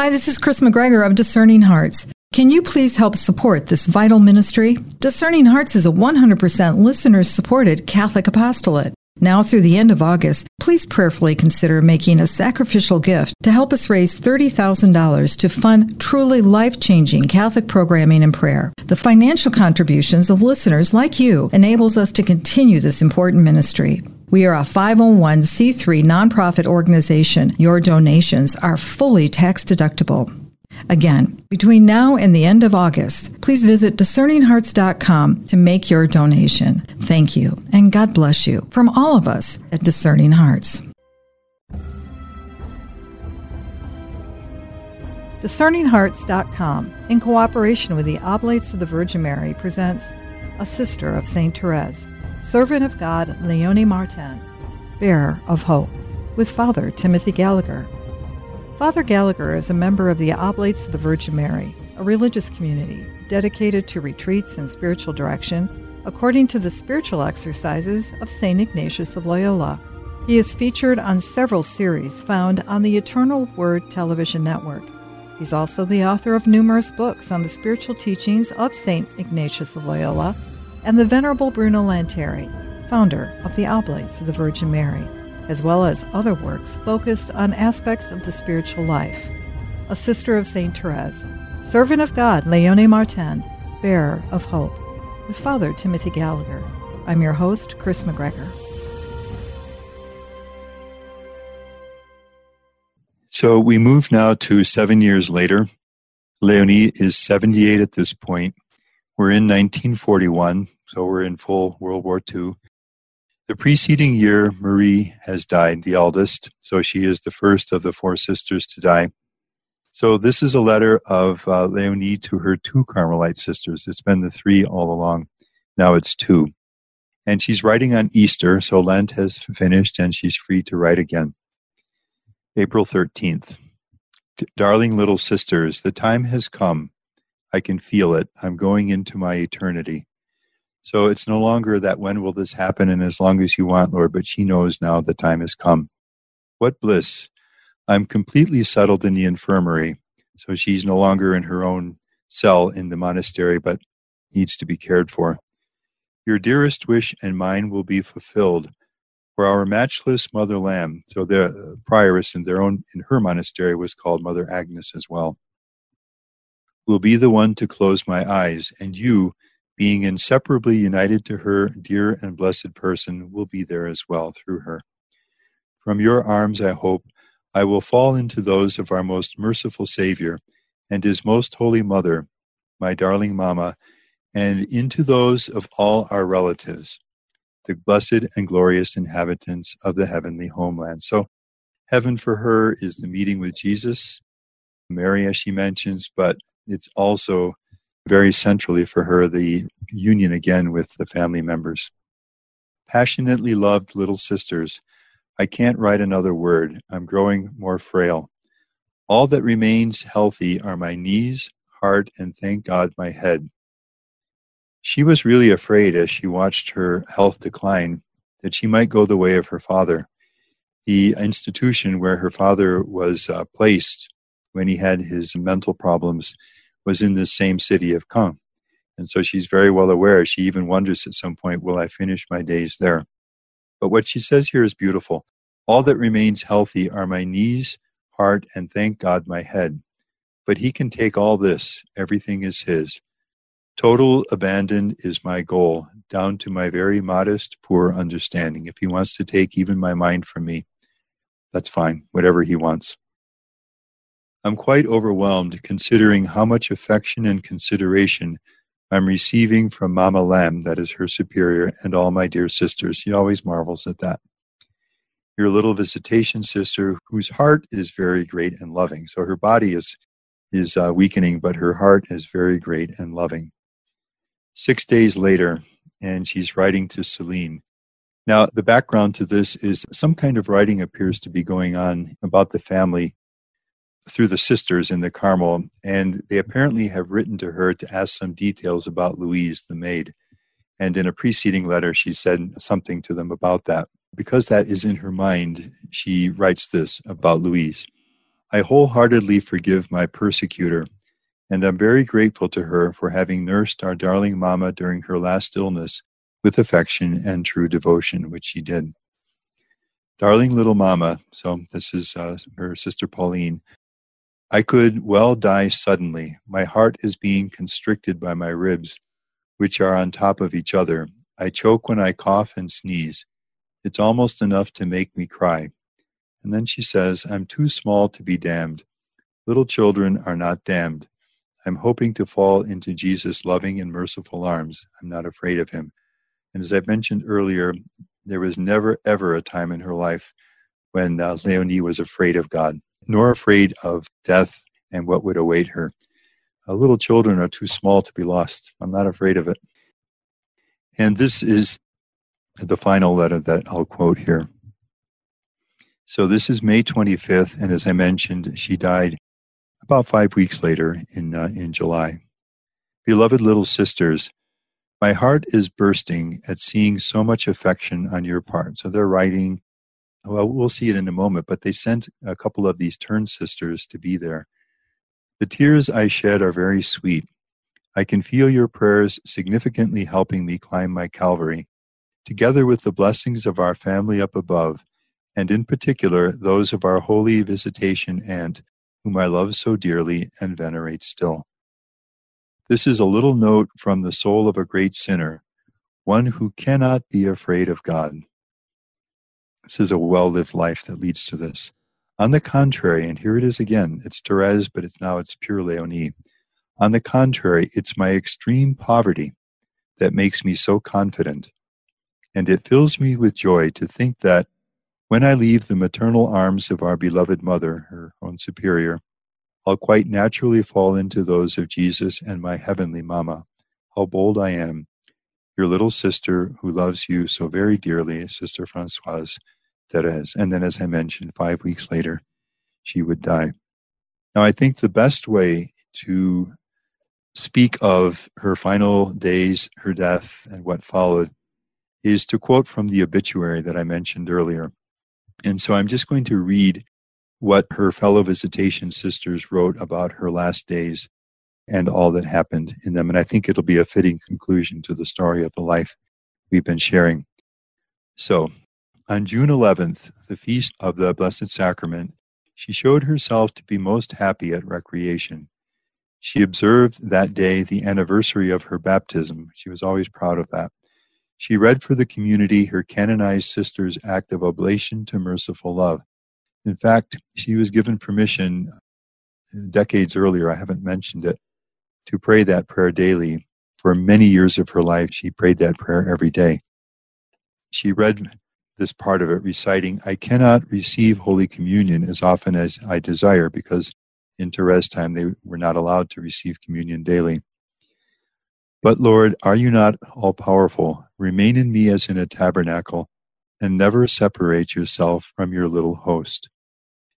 Hi, this is Kris McGregor of Discerning Hearts. Can you please help support this vital ministry? Discerning Hearts is a 100% listener supported Catholic apostolate. Now through the end of August, please prayerfully consider making a sacrificial gift to help us raise $30,000 to fund truly life-changing Catholic programming and prayer. The financial contributions of listeners like you enables us to continue this important ministry. We are a 501c3 nonprofit organization. Your donations are fully tax deductible. Again, between now and the end of August, please visit discerninghearts.com to make your donation. Thank you, and God bless you from all of us at Discerning Hearts. DiscerningHearts.com, in cooperation with the Oblates of the Virgin Mary, presents A Sister of St. Therese, Servant of God Leonie Martin, Bearer of Hope, with Father Timothy Gallagher. Father Gallagher is a member of the Oblates of the Virgin Mary, a religious community dedicated to retreats and spiritual direction according to the spiritual exercises of St. Ignatius of Loyola. He is featured on several series found on the Eternal Word television network. He's also the author of numerous books on the spiritual teachings of St. Ignatius of Loyola and the Venerable Bruno Lanteri, founder of the Oblates of the Virgin Mary as well as other works focused on aspects of the spiritual life. A Sister of St. Therese, Servant of God Leonie Martin, Bearer of Hope, with Father Timothy Gallagher. I'm your host, Kris McGregor. So we move now to seven years later. Leonie is 78 at this point. We're in 1941, so we're in full World War II. The preceding year, Marie has died, the eldest, so she is the first of the four sisters to die. So this is a letter of uh, Leonie to her two Carmelite sisters. It's been the three all along. Now it's two. And she's writing on Easter, so Lent has finished and she's free to write again. April 13th. Darling little sisters, the time has come. I can feel it. I'm going into my eternity. So it's no longer that when will this happen and as long as you want, Lord, but she knows now the time has come. What bliss! I'm completely settled in the infirmary. So she's no longer in her own cell in the monastery, but needs to be cared for. Your dearest wish and mine will be fulfilled. For our matchless Mother Lamb, so the prioress in their own in her monastery was called Mother Agnes as well, will be the one to close my eyes, and you, being inseparably united to her dear and blessed person, will be there as well through her. From your arms, I hope, I will fall into those of our most merciful Savior and his most holy mother, my darling Mamma, and into those of all our relatives, the blessed and glorious inhabitants of the heavenly homeland. So, heaven for her is the meeting with Jesus, Mary, as she mentions, but it's also very centrally for her the union again with the family members. Passionately loved little sisters, I can't write another word. I'm growing more frail. All that remains healthy are my knees, heart, and thank God, my head. She was really afraid as she watched her health decline that she might go the way of her father. The institution where her father was uh, placed when he had his mental problems was in the same city of Caen. And so she's very well aware. She even wonders at some point, will I finish my days there? But what she says here is beautiful. All that remains healthy are my knees, heart, and thank God, my head. But he can take all this, everything is his. Total abandon is my goal, down to my very modest, poor understanding. If he wants to take even my mind from me, that's fine, whatever he wants. I'm quite overwhelmed considering how much affection and consideration I'm receiving from Mama Lamb, that is her superior, and all my dear sisters. She always marvels at that. Your little visitation sister, whose heart is very great and loving. So her body is is uh, weakening, but her heart is very great and loving. Six days later, and she's writing to Celine. Now, the background to this is some kind of writing appears to be going on about the family through the sisters in the Carmel, and they apparently have written to her to ask some details about Louise, the maid. And in a preceding letter, she said something to them about that. Because that is in her mind, she writes this about Louise. I wholeheartedly forgive my persecutor, and I'm very grateful to her for having nursed our darling Mama during her last illness with affection and true devotion, which she did. Darling little Mama, so this is uh, her sister Pauline. I could well die suddenly. My heart is being constricted by my ribs, which are on top of each other. I choke when I cough and sneeze. It's almost enough to make me cry. And then she says, I'm too small to be damned. Little children are not damned. I'm hoping to fall into Jesus' loving and merciful arms. I'm not afraid of him. And as I mentioned earlier, there was never, ever a time in her life when uh, Leonie was afraid of God, nor afraid of death and what would await her. Little children are too small to be lost. I'm not afraid of it. And this is the final letter that I'll quote here. So this is May 25th, and as I mentioned, she died about five weeks later in uh, in July. Beloved little sisters, my heart is bursting at seeing so much affection on your part. So they're writing. Well, we'll see it in a moment, but they sent a couple of these turn sisters to be there. The tears I shed are very sweet. I can feel your prayers significantly helping me climb my Calvary. Together with the blessings of our family up above, and in particular those of our holy visitation aunt, whom I love so dearly and venerate still. This is a little note from the soul of a great sinner, one who cannot be afraid of God. This is a well lived life that leads to this. On the contrary, and here it is again, it's Therese, but it's now it's pure Leonie. On the contrary, it's my extreme poverty that makes me so confident. And it fills me with joy to think that when I leave the maternal arms of our beloved mother, her own superior, I'll quite naturally fall into those of Jesus and my heavenly Mama. How bold I am. Your little sister who loves you so very dearly, Sister Francoise Therese. And then, as I mentioned, five weeks later, she would die. Now, I think the best way to speak of her final days, her death, and what followed is to quote from the obituary that I mentioned earlier. And so I'm just going to read what her fellow visitation sisters wrote about her last days and all that happened in them. And I think it'll be a fitting conclusion to the story of the life we've been sharing. So, on June 11th, the feast of the Blessed Sacrament, she showed herself to be most happy at recreation. She observed that day the anniversary of her baptism. She was always proud of that. She read for the community her canonized sister's act of oblation to merciful love. In fact, she was given permission uh, decades earlier, I haven't mentioned it, to pray that prayer daily. For many years of her life, she prayed that prayer every day. She read this part of it, reciting, I cannot receive Holy Communion as often as I desire, because in Therese time they were not allowed to receive communion daily. But Lord, are you not all powerful? Remain in me as in a tabernacle, and never separate yourself from your little host.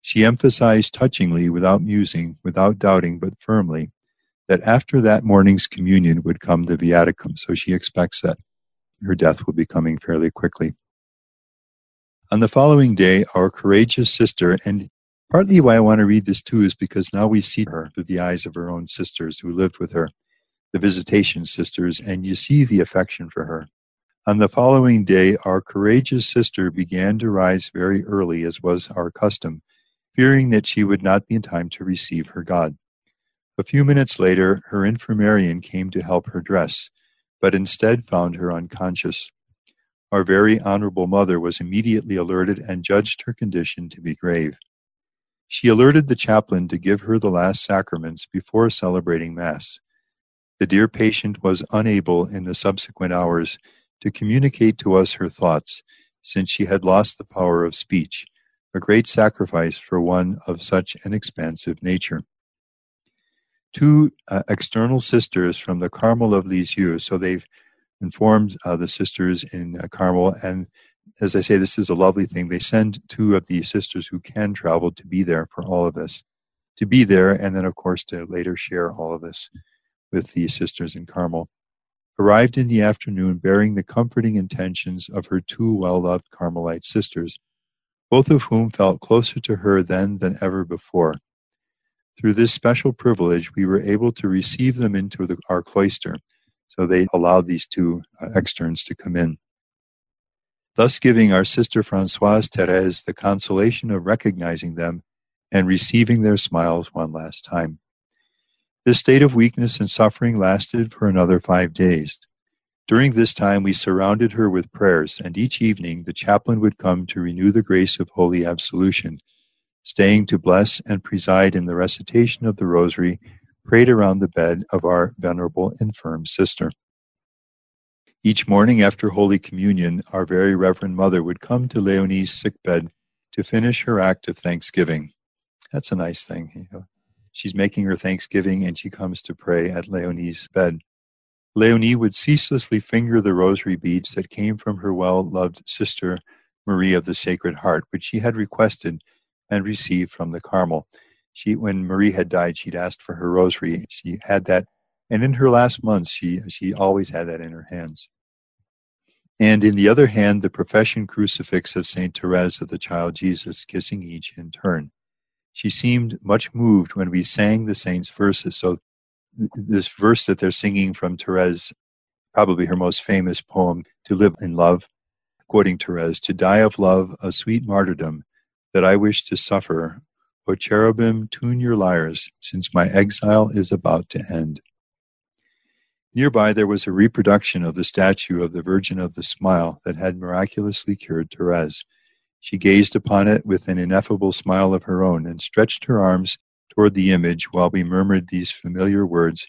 She emphasized touchingly, without musing, without doubting, but firmly, that after that morning's communion would come the viaticum, so she expects that her death will be coming fairly quickly. On the following day, our courageous sister, and partly why I want to read this too is because now we see her through the eyes of her own sisters who lived with her the visitation sisters, and you see the affection for her. On the following day, our courageous sister began to rise very early, as was our custom, fearing that she would not be in time to receive her God. A few minutes later, her infirmarian came to help her dress, but instead found her unconscious. Our very honorable mother was immediately alerted and judged her condition to be grave. She alerted the chaplain to give her the last sacraments before celebrating Mass. The dear patient was unable in the subsequent hours to communicate to us her thoughts, since she had lost the power of speech, a great sacrifice for one of such an expansive nature. Two uh, external sisters from the Carmel of Lisieux, so they've informed uh, the sisters in uh, Carmel, and as I say, this is a lovely thing. They send two of the sisters who can travel to be there for all of us, to be there, and then, of course, to later share all of us with the sisters in Carmel, arrived in the afternoon bearing the comforting intentions of her two well loved Carmelite sisters, both of whom felt closer to her then than ever before. Through this special privilege, we were able to receive them into the, our cloister, so they allowed these two uh, externs to come in. Thus, giving our sister Francoise Therese the consolation of recognizing them and receiving their smiles one last time. This state of weakness and suffering lasted for another five days. During this time, we surrounded her with prayers, and each evening the chaplain would come to renew the grace of holy absolution, staying to bless and preside in the recitation of the rosary prayed around the bed of our venerable infirm sister. Each morning after Holy Communion, our very Reverend Mother would come to Leonie's sickbed to finish her act of thanksgiving. That's a nice thing, you know. She's making her Thanksgiving and she comes to pray at Leonie's bed. Leonie would ceaselessly finger the rosary beads that came from her well loved sister, Marie of the Sacred Heart, which she had requested and received from the Carmel. She, when Marie had died, she'd asked for her rosary. She had that, and in her last months, she she always had that in her hands. And in the other hand, the profession crucifix of Saint Therese of the Child Jesus, kissing each in turn. She seemed much moved when we sang the saints' verses. So, this verse that they're singing from Therese, probably her most famous poem, To Live in Love, quoting Therese, To die of love, a sweet martyrdom, that I wish to suffer. O cherubim, tune your lyres, since my exile is about to end. Nearby, there was a reproduction of the statue of the Virgin of the Smile that had miraculously cured Therese. She gazed upon it with an ineffable smile of her own and stretched her arms toward the image while we murmured these familiar words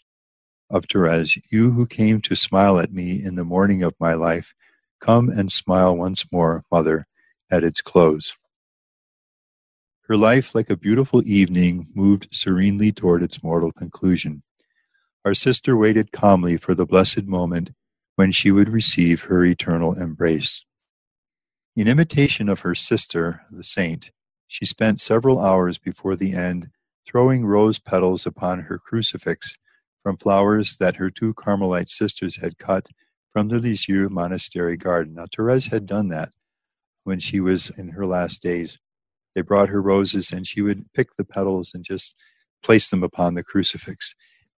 of Therese You who came to smile at me in the morning of my life, come and smile once more, Mother, at its close. Her life, like a beautiful evening, moved serenely toward its mortal conclusion. Our sister waited calmly for the blessed moment when she would receive her eternal embrace. In imitation of her sister, the saint, she spent several hours before the end throwing rose petals upon her crucifix from flowers that her two Carmelite sisters had cut from the Lisieux monastery garden. Now, Therese had done that when she was in her last days. They brought her roses and she would pick the petals and just place them upon the crucifix.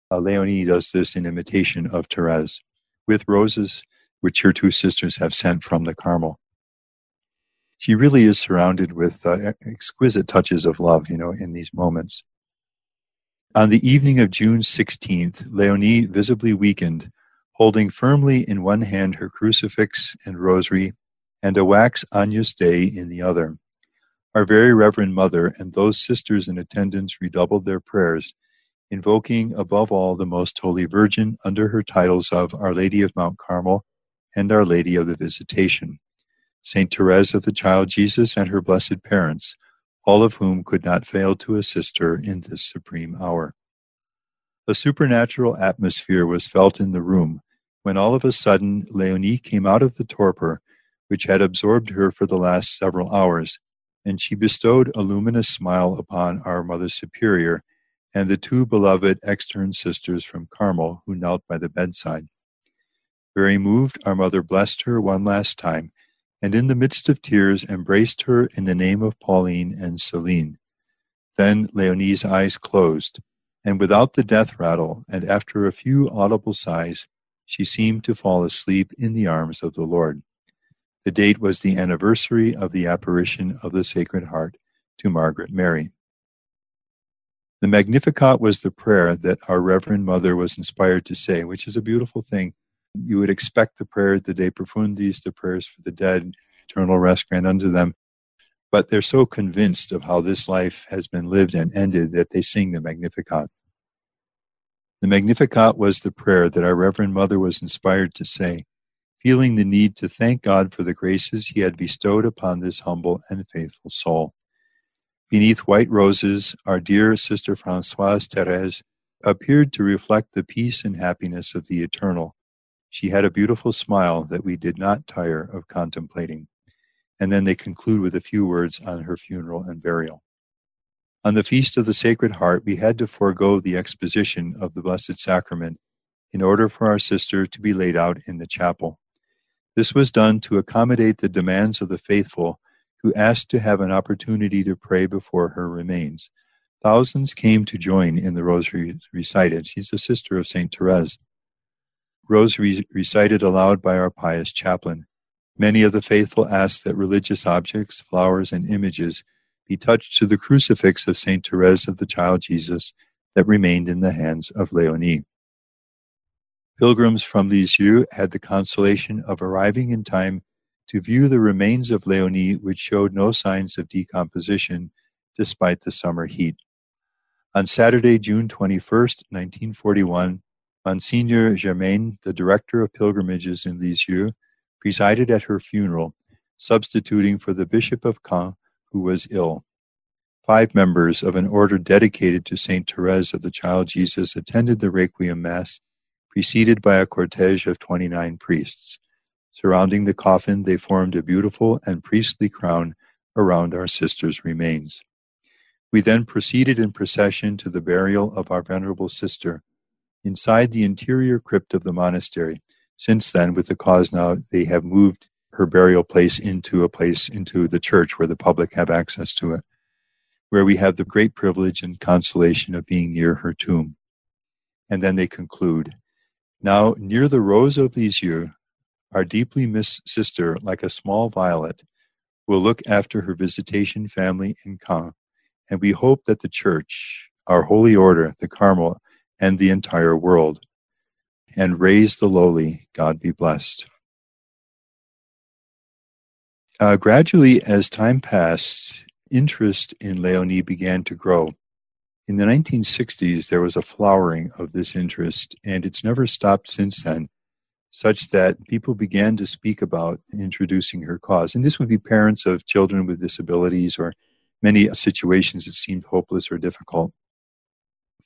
Uh, Leonie does this in imitation of Therese with roses which her two sisters have sent from the Carmel she really is surrounded with uh, exquisite touches of love, you know, in these moments. On the evening of June 16th, Leonie visibly weakened, holding firmly in one hand her crucifix and rosary and a wax Agnus Dei in the other. Our very Reverend Mother and those sisters in attendance redoubled their prayers, invoking above all the Most Holy Virgin under her titles of Our Lady of Mount Carmel and Our Lady of the Visitation. Saint Therese of the Child Jesus and her blessed parents, all of whom could not fail to assist her in this supreme hour. A supernatural atmosphere was felt in the room when all of a sudden Leonie came out of the torpor which had absorbed her for the last several hours, and she bestowed a luminous smile upon our Mother Superior and the two beloved extern sisters from Carmel who knelt by the bedside. Very moved, our mother blessed her one last time and in the midst of tears embraced her in the name of Pauline and Celine. Then Leonie's eyes closed, and without the death rattle, and after a few audible sighs, she seemed to fall asleep in the arms of the Lord. The date was the anniversary of the apparition of the Sacred Heart to Margaret Mary. The Magnificat was the prayer that our Reverend Mother was inspired to say, which is a beautiful thing you would expect the prayer, the De Profundis, the prayers for the dead, eternal rest grant unto them. But they're so convinced of how this life has been lived and ended that they sing the Magnificat. The Magnificat was the prayer that our Reverend Mother was inspired to say, feeling the need to thank God for the graces He had bestowed upon this humble and faithful soul. Beneath white roses, our dear Sister Francoise Therese appeared to reflect the peace and happiness of the eternal she had a beautiful smile that we did not tire of contemplating. And then they conclude with a few words on her funeral and burial. On the Feast of the Sacred Heart, we had to forego the exposition of the Blessed Sacrament in order for our sister to be laid out in the chapel. This was done to accommodate the demands of the faithful who asked to have an opportunity to pray before her remains. Thousands came to join in the rosary recited. She's a sister of St. Therese. Rosary recited aloud by our pious chaplain. Many of the faithful asked that religious objects, flowers, and images be touched to the crucifix of St. Therese of the Child Jesus that remained in the hands of Leonie. Pilgrims from Lisieux had the consolation of arriving in time to view the remains of Leonie, which showed no signs of decomposition despite the summer heat. On Saturday, June 21, 1941, Monsignor Germain, the director of pilgrimages in Lisieux, presided at her funeral, substituting for the Bishop of Caen, who was ill. Five members of an order dedicated to Saint Therese of the Child Jesus attended the Requiem Mass, preceded by a cortege of 29 priests. Surrounding the coffin, they formed a beautiful and priestly crown around our sister's remains. We then proceeded in procession to the burial of our venerable sister inside the interior crypt of the monastery. Since then, with the cause now, they have moved her burial place into a place into the church where the public have access to it, where we have the great privilege and consolation of being near her tomb. And then they conclude Now, near the rose of Lisieux, our deeply missed sister, like a small violet, will look after her visitation family in Caen and we hope that the Church, our holy order, the Carmel, and the entire world, and raise the lowly, God be blessed. Uh, gradually, as time passed, interest in Leonie began to grow. In the 1960s, there was a flowering of this interest, and it's never stopped since then, such that people began to speak about introducing her cause. And this would be parents of children with disabilities or many situations that seemed hopeless or difficult.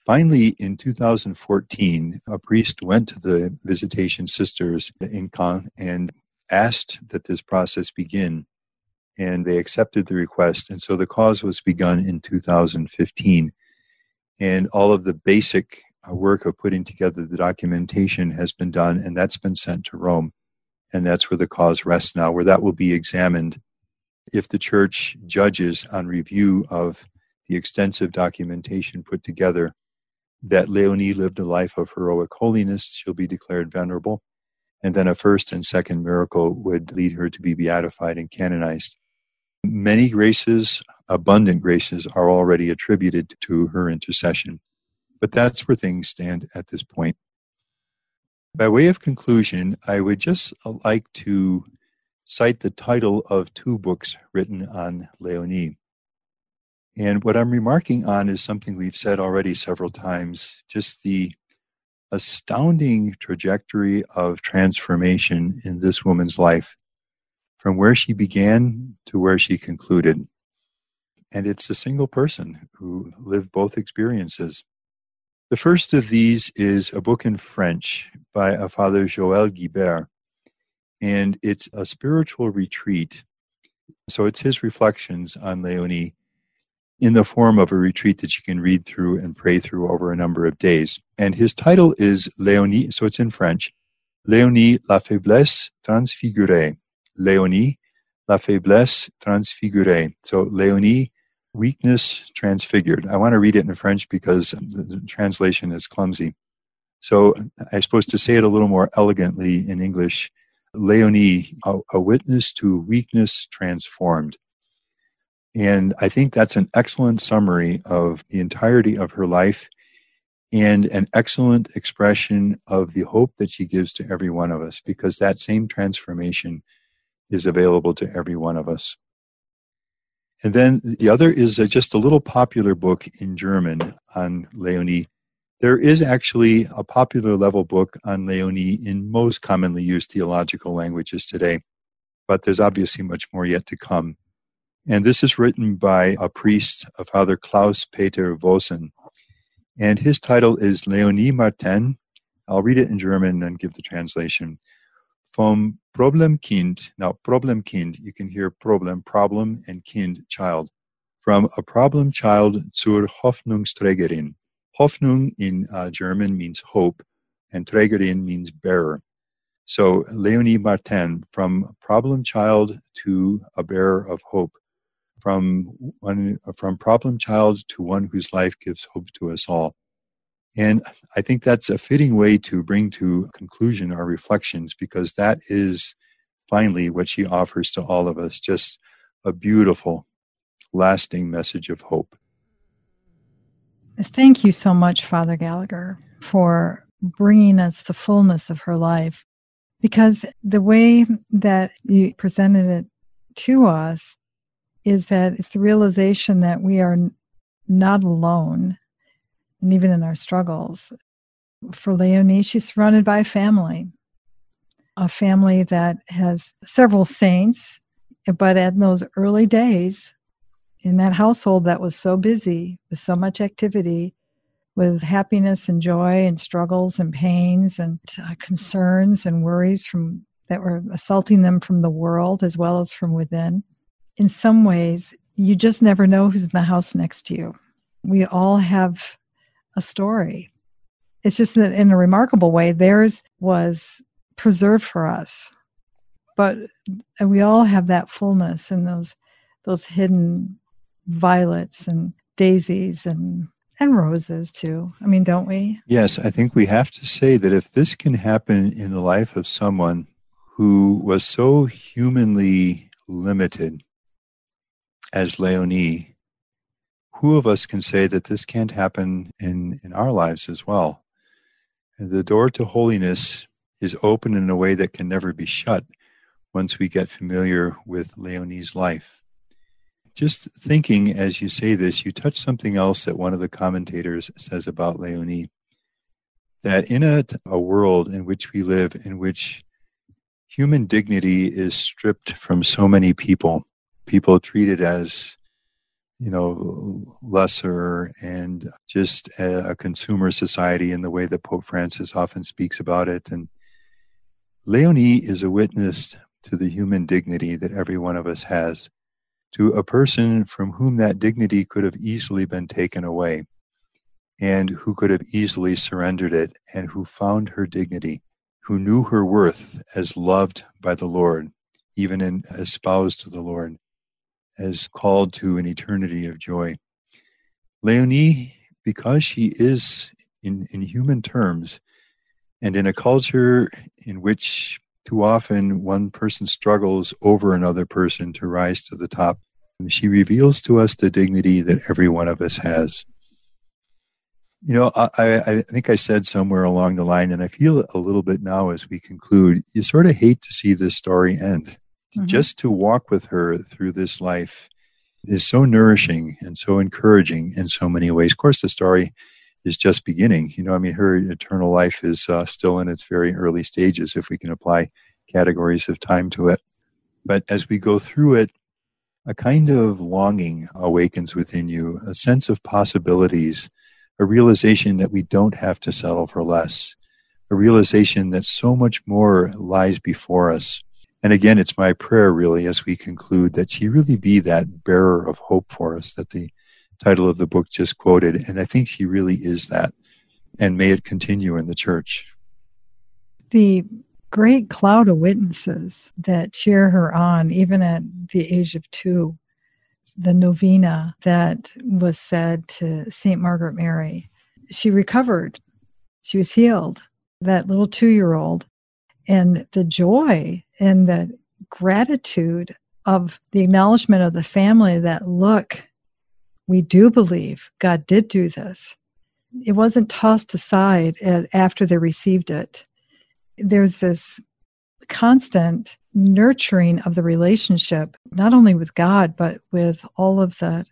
Finally, in 2014, a priest went to the Visitation Sisters in Caen and asked that this process begin. And they accepted the request. And so the cause was begun in 2015. And all of the basic uh, work of putting together the documentation has been done, and that's been sent to Rome. And that's where the cause rests now, where that will be examined if the church judges on review of the extensive documentation put together that Leonie lived a life of heroic holiness, she'll be declared venerable. And then a first and second miracle would lead her to be beatified and canonized. Many graces, abundant graces, are already attributed to her intercession. But that's where things stand at this point. By way of conclusion, I would just uh, like to cite the title of two books written on Leonie. And what I'm remarking on is something we've said already several times just the astounding trajectory of transformation in this woman's life from where she began to where she concluded. And it's a single person who lived both experiences. The first of these is a book in French by a Father Joël Guibert, and it's a spiritual retreat. So it's his reflections on Leonie in the form of a retreat that you can read through and pray through over a number of days. And his title is Leonie, so it's in French Leonie, la faiblesse transfigurée. Leonie, la faiblesse transfigurée. So Leonie, weakness transfigured. I want to read it in French because the translation is clumsy. So I'm supposed to say it a little more elegantly in English. Leonie, a, a witness to weakness transformed. And I think that's an excellent summary of the entirety of her life and an excellent expression of the hope that she gives to every one of us because that same transformation is available to every one of us. And then the other is a, just a little popular book in German on Leonie there is actually a popular level book on Leonie in most commonly used theological languages today, but there's obviously much more yet to come. And this is written by a priest, a Father Klaus Peter Vossen. And his title is Leonie Martin. I'll read it in German and give the translation. Vom Problemkind. Now, Problemkind, you can hear problem, problem, and Kind, child. From a problem child zur Hoffnungsträgerin. Hoffnung in uh, German means hope, and Trägerin means bearer. So Leonie Martin, from problem child to a bearer of hope, from one from problem child to one whose life gives hope to us all. And I think that's a fitting way to bring to conclusion our reflections because that is finally what she offers to all of us just a beautiful, lasting message of hope. Thank you so much, Father Gallagher, for bringing us the fullness of her life. Because the way that you presented it to us is that it's the realization that we are not alone, and even in our struggles. For Leonie, she's surrounded by a family, a family that has several saints, but in those early days, in that household that was so busy with so much activity, with happiness and joy and struggles and pains and uh, concerns and worries from that were assaulting them from the world as well as from within. In some ways, you just never know who's in the house next to you. We all have a story. It's just that in a remarkable way, theirs was preserved for us. But we all have that fullness and those those hidden violets and daisies and and roses too. I mean, don't we? Yes, I think we have to say that if this can happen in the life of someone who was so humanly limited as Leonie, who of us can say that this can't happen in, in our lives as well? The door to holiness is open in a way that can never be shut once we get familiar with Leonie's life. Just thinking as you say this, you touch something else that one of the commentators says about Leonie that in a, a world in which we live, in which human dignity is stripped from so many people, people treated as you know lesser and just a, a, consumer society in the way that pope francis often speaks about it. And leonie is a witness to the human dignity that every one of us has to a person from whom that dignity could have easily been taken away and who could have easily surrendered it and who found her dignity, who knew her worth as loved by the Lord, even in, espoused to the Lord, as called to an eternity of joy. Leonie, because she is in, in human terms and in a culture in which too often, one person struggles over another person to rise to the top. She reveals to us the dignity that every one of us has. You know, I, I think I said somewhere along the line, and I feel a little bit now as we conclude, you sort of hate to see this story end. Mm-hmm. Just to walk with her through this life is so nourishing and so encouraging in so many ways. Of course, the story is just beginning. You know, I mean, her eternal life is uh, still in its very early stages, if we can apply categories of time to it. But as we go through it, a kind of longing awakens within you, a sense of possibilities, a realization that we don't have to settle for less, a realization that so much more lies before us. And again, it's my prayer, really, as we conclude, that she really be that bearer of hope for us that the title of the book just quoted. And I think she really is that. And may it continue in the church. The great cloud of witnesses that cheer her on, even at the age of two. The novena that was said to St. Margaret Mary. She recovered, she was healed, that little two year old. And the joy and the gratitude of the acknowledgement of the family that, look, we do believe God did do this. It wasn't tossed aside after they received it. There's this constant nurturing of the relationship, not only with God, but with all of the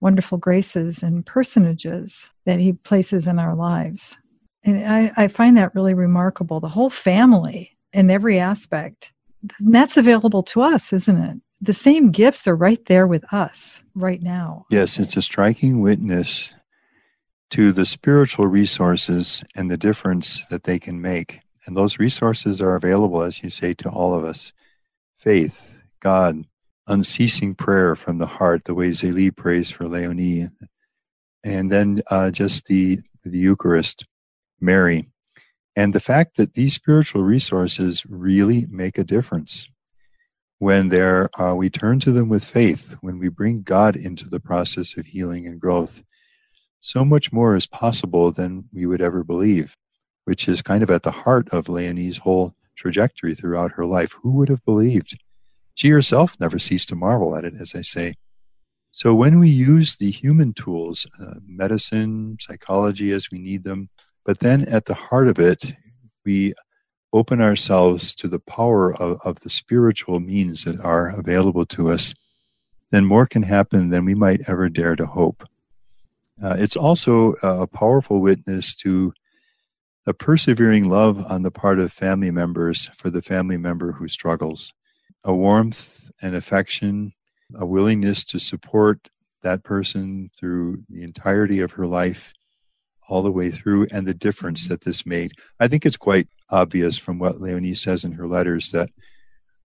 wonderful graces and personages that He places in our lives. And I, I find that really remarkable. The whole family in every aspect. That's available to us, isn't it? the same gifts are right there with us right now. Yes, it's a striking witness to the spiritual resources and the difference that they can make. And those resources are available, as you say, to all of us faith, God, unceasing prayer from the heart, the way Zélie prays for Leonie, and then uh, just the, the Eucharist, Mary. And the fact that these spiritual resources really make a difference when there uh, we turn to them with faith, when we bring God into the process of healing and growth, so much more is possible than we would ever believe, which is kind of at the heart of Leonie's whole trajectory throughout her life. Who would have believed? She herself never ceased to marvel at it, as I say. So when we use the human tools, uh, medicine, psychology as we need them, but then at the heart of it, we open ourselves to the power of, of the spiritual means that are available to us, then more can happen than we might ever dare to hope. Uh, it's also a powerful witness to a persevering love on the part of family members for the family member who struggles, a warmth and affection, a willingness to support that person through the entirety of her life all the way through and the difference that this made. I think it's quite obvious from what Leonie says in her letters that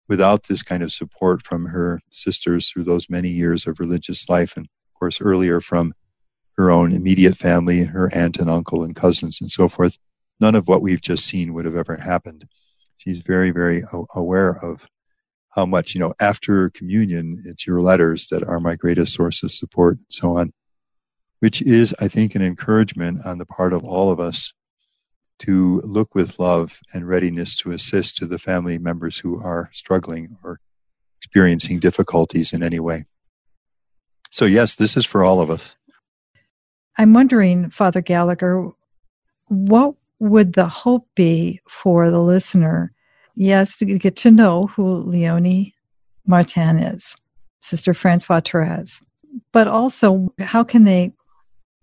without this kind of support from her sisters through those many years of religious life, and of course earlier from her own immediate family, her aunt and uncle and cousins and so forth, none of what we've just seen would have ever happened. She's very, very aware of how much, you know, after communion, it's your letters that are my greatest source of support and so on which is, I think, an encouragement on the part of all of us to look with love and readiness to assist to the family members who are struggling or experiencing difficulties in any way. So, yes, this is for all of us. I'm wondering, Father Gallagher, what would the hope be for the listener? Yes, to get to know who Leonie Martin is, Sister Francois Therese, but also how can they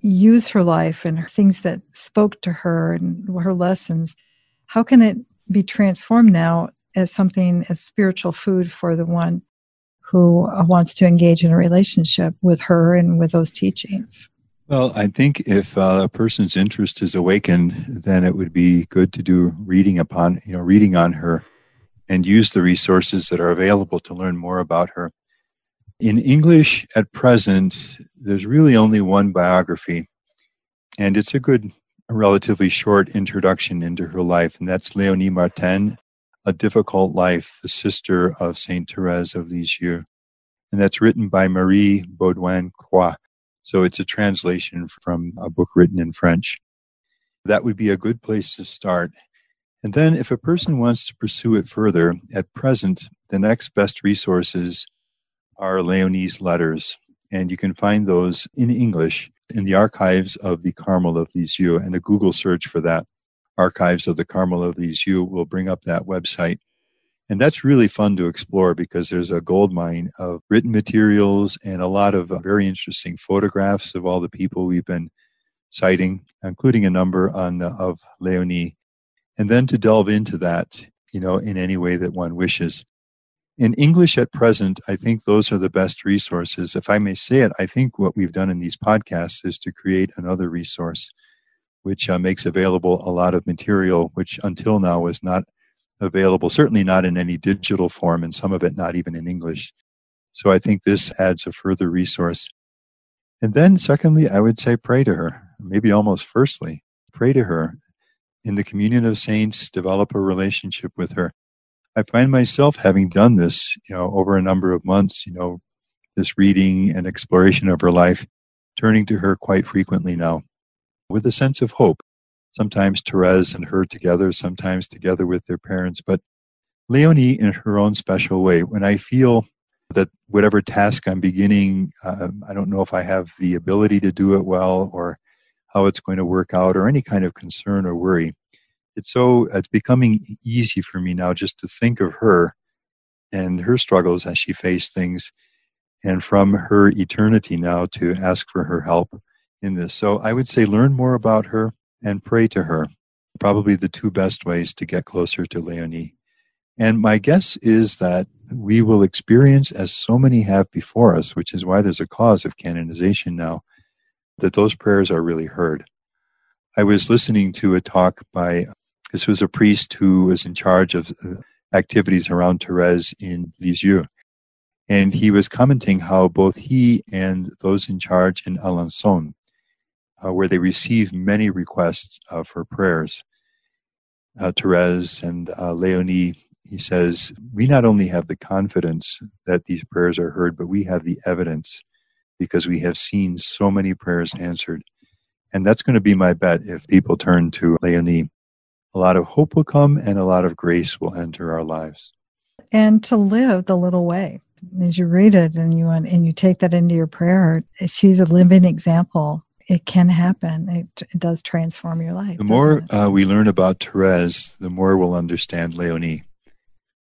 use her life and her things that spoke to her and her lessons, how can it be transformed now as something as spiritual food for the one who uh, wants to engage in a relationship with her and with those teachings? Well, I think if uh, a person's interest is awakened, then it would be good to do reading upon, you know, reading on her and use the resources that are available to learn more about her. In English at present, there's really only one biography, and it's a good, relatively short introduction into her life, and that's Leonie Martin, A Difficult Life, the sister of Saint Therese of Lisieux. And that's written by Marie Baudouin Croix. So it's a translation from a book written in French. That would be a good place to start. And then, if a person wants to pursue it further, at present, the next best resources are Leonie's letters, and you can find those in English in the archives of the Carmel of Lisieux. And a Google search for that, Archives of the Carmel of Lisieux, will bring up that website. And that's really fun to explore because there's a gold mine of written materials and a lot of uh, very interesting photographs of all the people we've been citing, including a number on uh, of Leonie. And then to delve into that, you know, in any way that one wishes in English at present, I think those are the best resources. If I may say it, I think what we've done in these podcasts is to create another resource which uh, makes available a lot of material which until now was not available, certainly not in any digital form, and some of it not even in English. So I think this adds a further resource. And then, secondly, I would say pray to her. Maybe almost firstly, pray to her. In the communion of saints, develop a relationship with her. I find myself having done this, you know, over a number of months, you know, this reading and exploration of her life, turning to her quite frequently now with a sense of hope. Sometimes Therese and her together, sometimes together with their parents, but Leonie in her own special way. When I feel that whatever task I'm beginning, uh, I don't know if I have the ability to do it well or how it's going to work out or any kind of concern or worry it's so it's becoming easy for me now just to think of her and her struggles as she faced things and from her eternity now to ask for her help in this. So i would say learn more about her and pray to her. Probably the two best ways to get closer to leonie. And my guess is that we will experience as so many have before us which is why there's a cause of canonization now that those prayers are really heard. I was listening to a talk by this was a priest who was in charge of uh, activities around Therese in Lisieux. And he was commenting how both he and those in charge in Alençon, uh, where they receive many requests uh, for prayers, uh, Therese and uh, Leonie he says, We not only have the confidence that these prayers are heard, but we have the evidence because we have seen so many prayers answered. And that's going to be my bet if people turn to Leonie. A lot of hope will come and a lot of grace will enter our lives. And to live the little way. As you read it and you and you take that into your prayer, she's a living example. It can happen. It, it does transform your life. The more uh, we learn about Therese, the more we'll understand Leonie,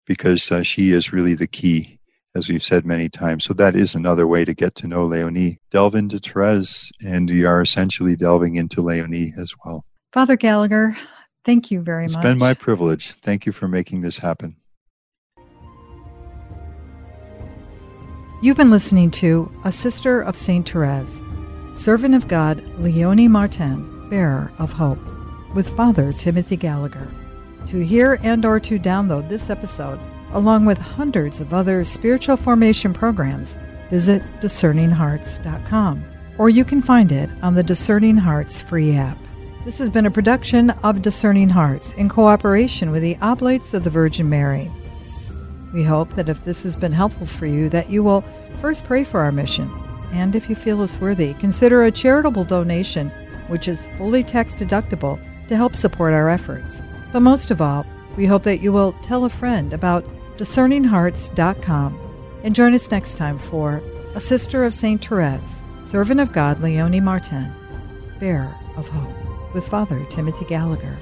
because uh, she is really the key as we've said many times. So that is another way to get to know Leonie. Delve into Therese, and you are essentially delving into Leonie as well. Father Gallagher, thank you very it's much. It's been my privilege. Thank you for making this happen. You've been listening to A Sister of St. Therese, Servant of God Leonie Martin, Bearer of Hope, with Father Timothy Gallagher. To hear and or to download this episode, along with hundreds of other spiritual formation programs, visit discerninghearts.com, or you can find it on the Discerning Hearts free app. This has been a production of Discerning Hearts in cooperation with the Oblates of the Virgin Mary. We hope that if this has been helpful for you, that you will first pray for our mission, and if you feel us worthy, consider a charitable donation, which is fully tax deductible, to help support our efforts. But most of all, we hope that you will tell a friend about discerninghearts.com. And join us next time for A Sister of St. Therese, Servant of God Leonie Martin, Bearer of Hope, with Father Timothy Gallagher.